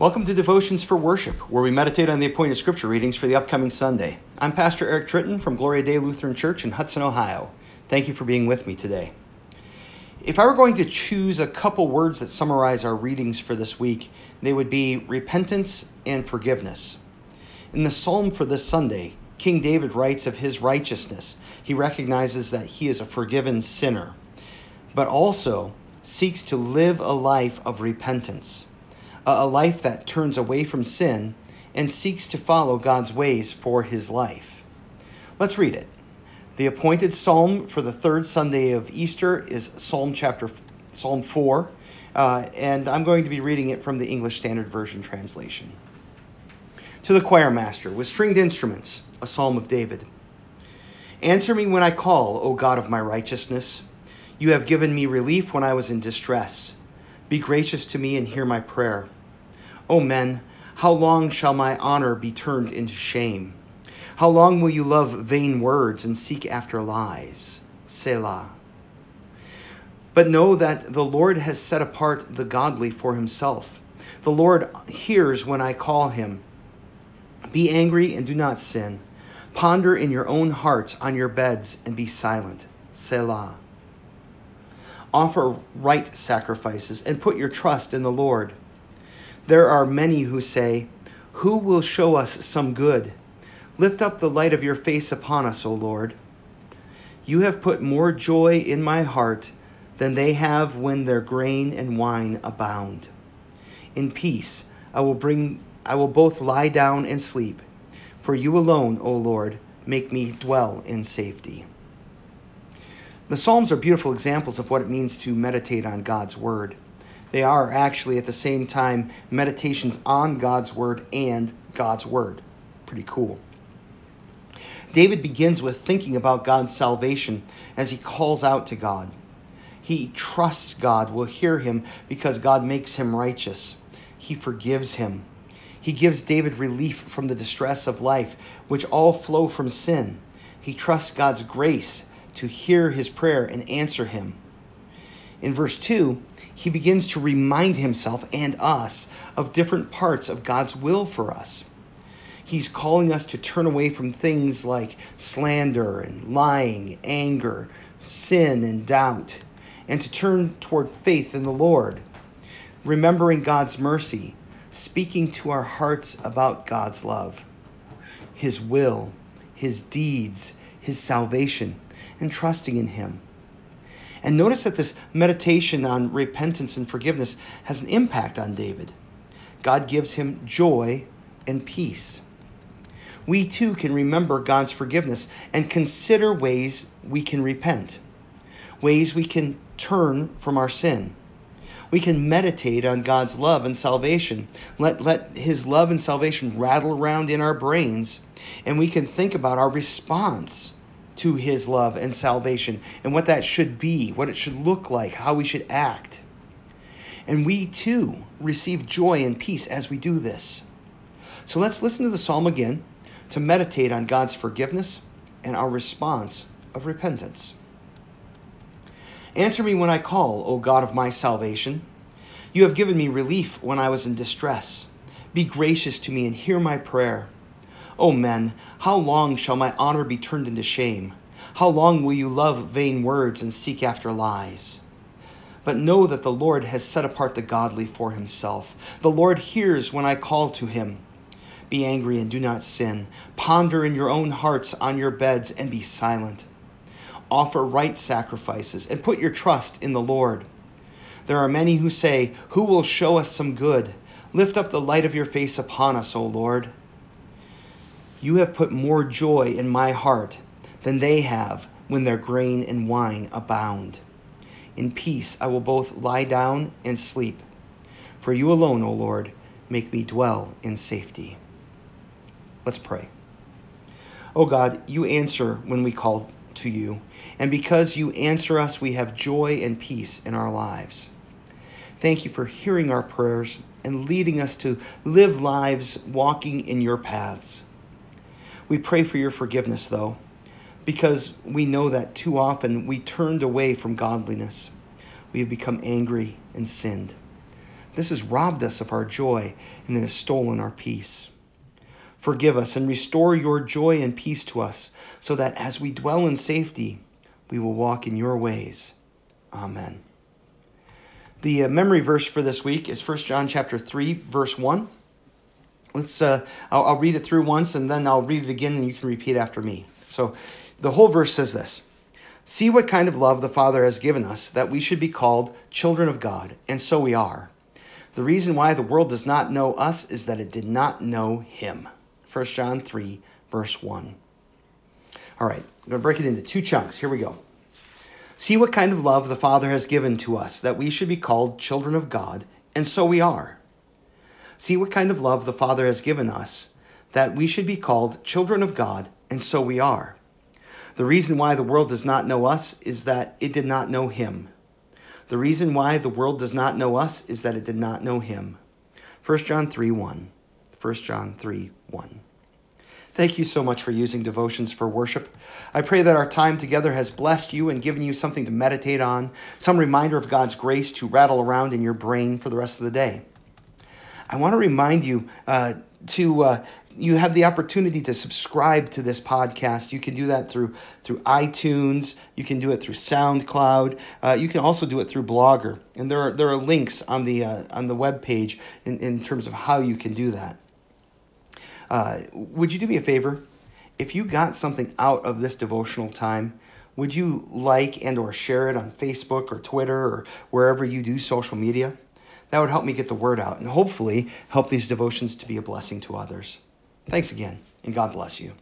Welcome to Devotions for Worship, where we meditate on the appointed scripture readings for the upcoming Sunday. I'm Pastor Eric Tritton from Gloria Dei Lutheran Church in Hudson, Ohio. Thank you for being with me today. If I were going to choose a couple words that summarize our readings for this week, they would be repentance and forgiveness. In the psalm for this Sunday, King David writes of his righteousness. He recognizes that he is a forgiven sinner, but also seeks to live a life of repentance a life that turns away from sin and seeks to follow God's ways for his life. Let's read it. The appointed psalm for the third Sunday of Easter is Psalm chapter Psalm 4, uh, and I'm going to be reading it from the English Standard Version translation. To the choir master with stringed instruments, a psalm of David. Answer me when I call, O God of my righteousness. You have given me relief when I was in distress. Be gracious to me and hear my prayer. O men, how long shall my honor be turned into shame? How long will you love vain words and seek after lies? Selah. But know that the Lord has set apart the godly for himself. The Lord hears when I call him. Be angry and do not sin. Ponder in your own hearts on your beds and be silent. Selah. Offer right sacrifices and put your trust in the Lord. There are many who say, Who will show us some good? Lift up the light of your face upon us, O Lord. You have put more joy in my heart than they have when their grain and wine abound. In peace I will bring I will both lie down and sleep, for you alone, O Lord, make me dwell in safety. The Psalms are beautiful examples of what it means to meditate on God's Word. They are actually at the same time meditations on God's Word and God's Word. Pretty cool. David begins with thinking about God's salvation as he calls out to God. He trusts God will hear him because God makes him righteous. He forgives him. He gives David relief from the distress of life, which all flow from sin. He trusts God's grace to hear his prayer and answer him. In verse 2, he begins to remind himself and us of different parts of God's will for us. He's calling us to turn away from things like slander and lying, anger, sin and doubt, and to turn toward faith in the Lord, remembering God's mercy, speaking to our hearts about God's love, His will, His deeds, His salvation and trusting in Him. And notice that this meditation on repentance and forgiveness has an impact on David. God gives him joy and peace. We too can remember God's forgiveness and consider ways we can repent, ways we can turn from our sin. We can meditate on God's love and salvation. Let, let His love and salvation rattle around in our brains, and we can think about our response to his love and salvation and what that should be, what it should look like, how we should act. And we too receive joy and peace as we do this. So let's listen to the psalm again to meditate on God's forgiveness and our response of repentance. Answer me when I call, O God of my salvation. You have given me relief when I was in distress. Be gracious to me and hear my prayer. O men, how long shall my honor be turned into shame? How long will you love vain words and seek after lies? But know that the Lord has set apart the godly for himself. The Lord hears when I call to him. Be angry and do not sin. Ponder in your own hearts on your beds and be silent. Offer right sacrifices and put your trust in the Lord. There are many who say, Who will show us some good? Lift up the light of your face upon us, O Lord. You have put more joy in my heart than they have when their grain and wine abound. In peace I will both lie down and sleep. For you alone, O Lord, make me dwell in safety. Let's pray. O God, you answer when we call to you, and because you answer us, we have joy and peace in our lives. Thank you for hearing our prayers and leading us to live lives walking in your paths. We pray for your forgiveness, though, because we know that too often we turned away from godliness. We have become angry and sinned. This has robbed us of our joy and it has stolen our peace. Forgive us and restore your joy and peace to us, so that as we dwell in safety, we will walk in your ways. Amen. The uh, memory verse for this week is 1 John chapter 3, verse 1. Let's uh, I'll, I'll read it through once and then I'll read it again and you can repeat after me. So the whole verse says this. See what kind of love the Father has given us that we should be called children of God, and so we are. The reason why the world does not know us is that it did not know him. 1 John 3, verse 1. All right, I'm going to break it into two chunks. Here we go. See what kind of love the Father has given to us, that we should be called children of God, and so we are. See what kind of love the Father has given us, that we should be called children of God, and so we are. The reason why the world does not know us is that it did not know Him. The reason why the world does not know us is that it did not know Him. 1 John 3 1. 1 John 3 1. Thank you so much for using devotions for worship. I pray that our time together has blessed you and given you something to meditate on, some reminder of God's grace to rattle around in your brain for the rest of the day. I want to remind you uh, to uh, you have the opportunity to subscribe to this podcast. You can do that through through iTunes. You can do it through SoundCloud. Uh, you can also do it through Blogger, and there are there are links on the uh, on the web page in, in terms of how you can do that. Uh, would you do me a favor? If you got something out of this devotional time, would you like and or share it on Facebook or Twitter or wherever you do social media? That would help me get the word out and hopefully help these devotions to be a blessing to others. Thanks again, and God bless you.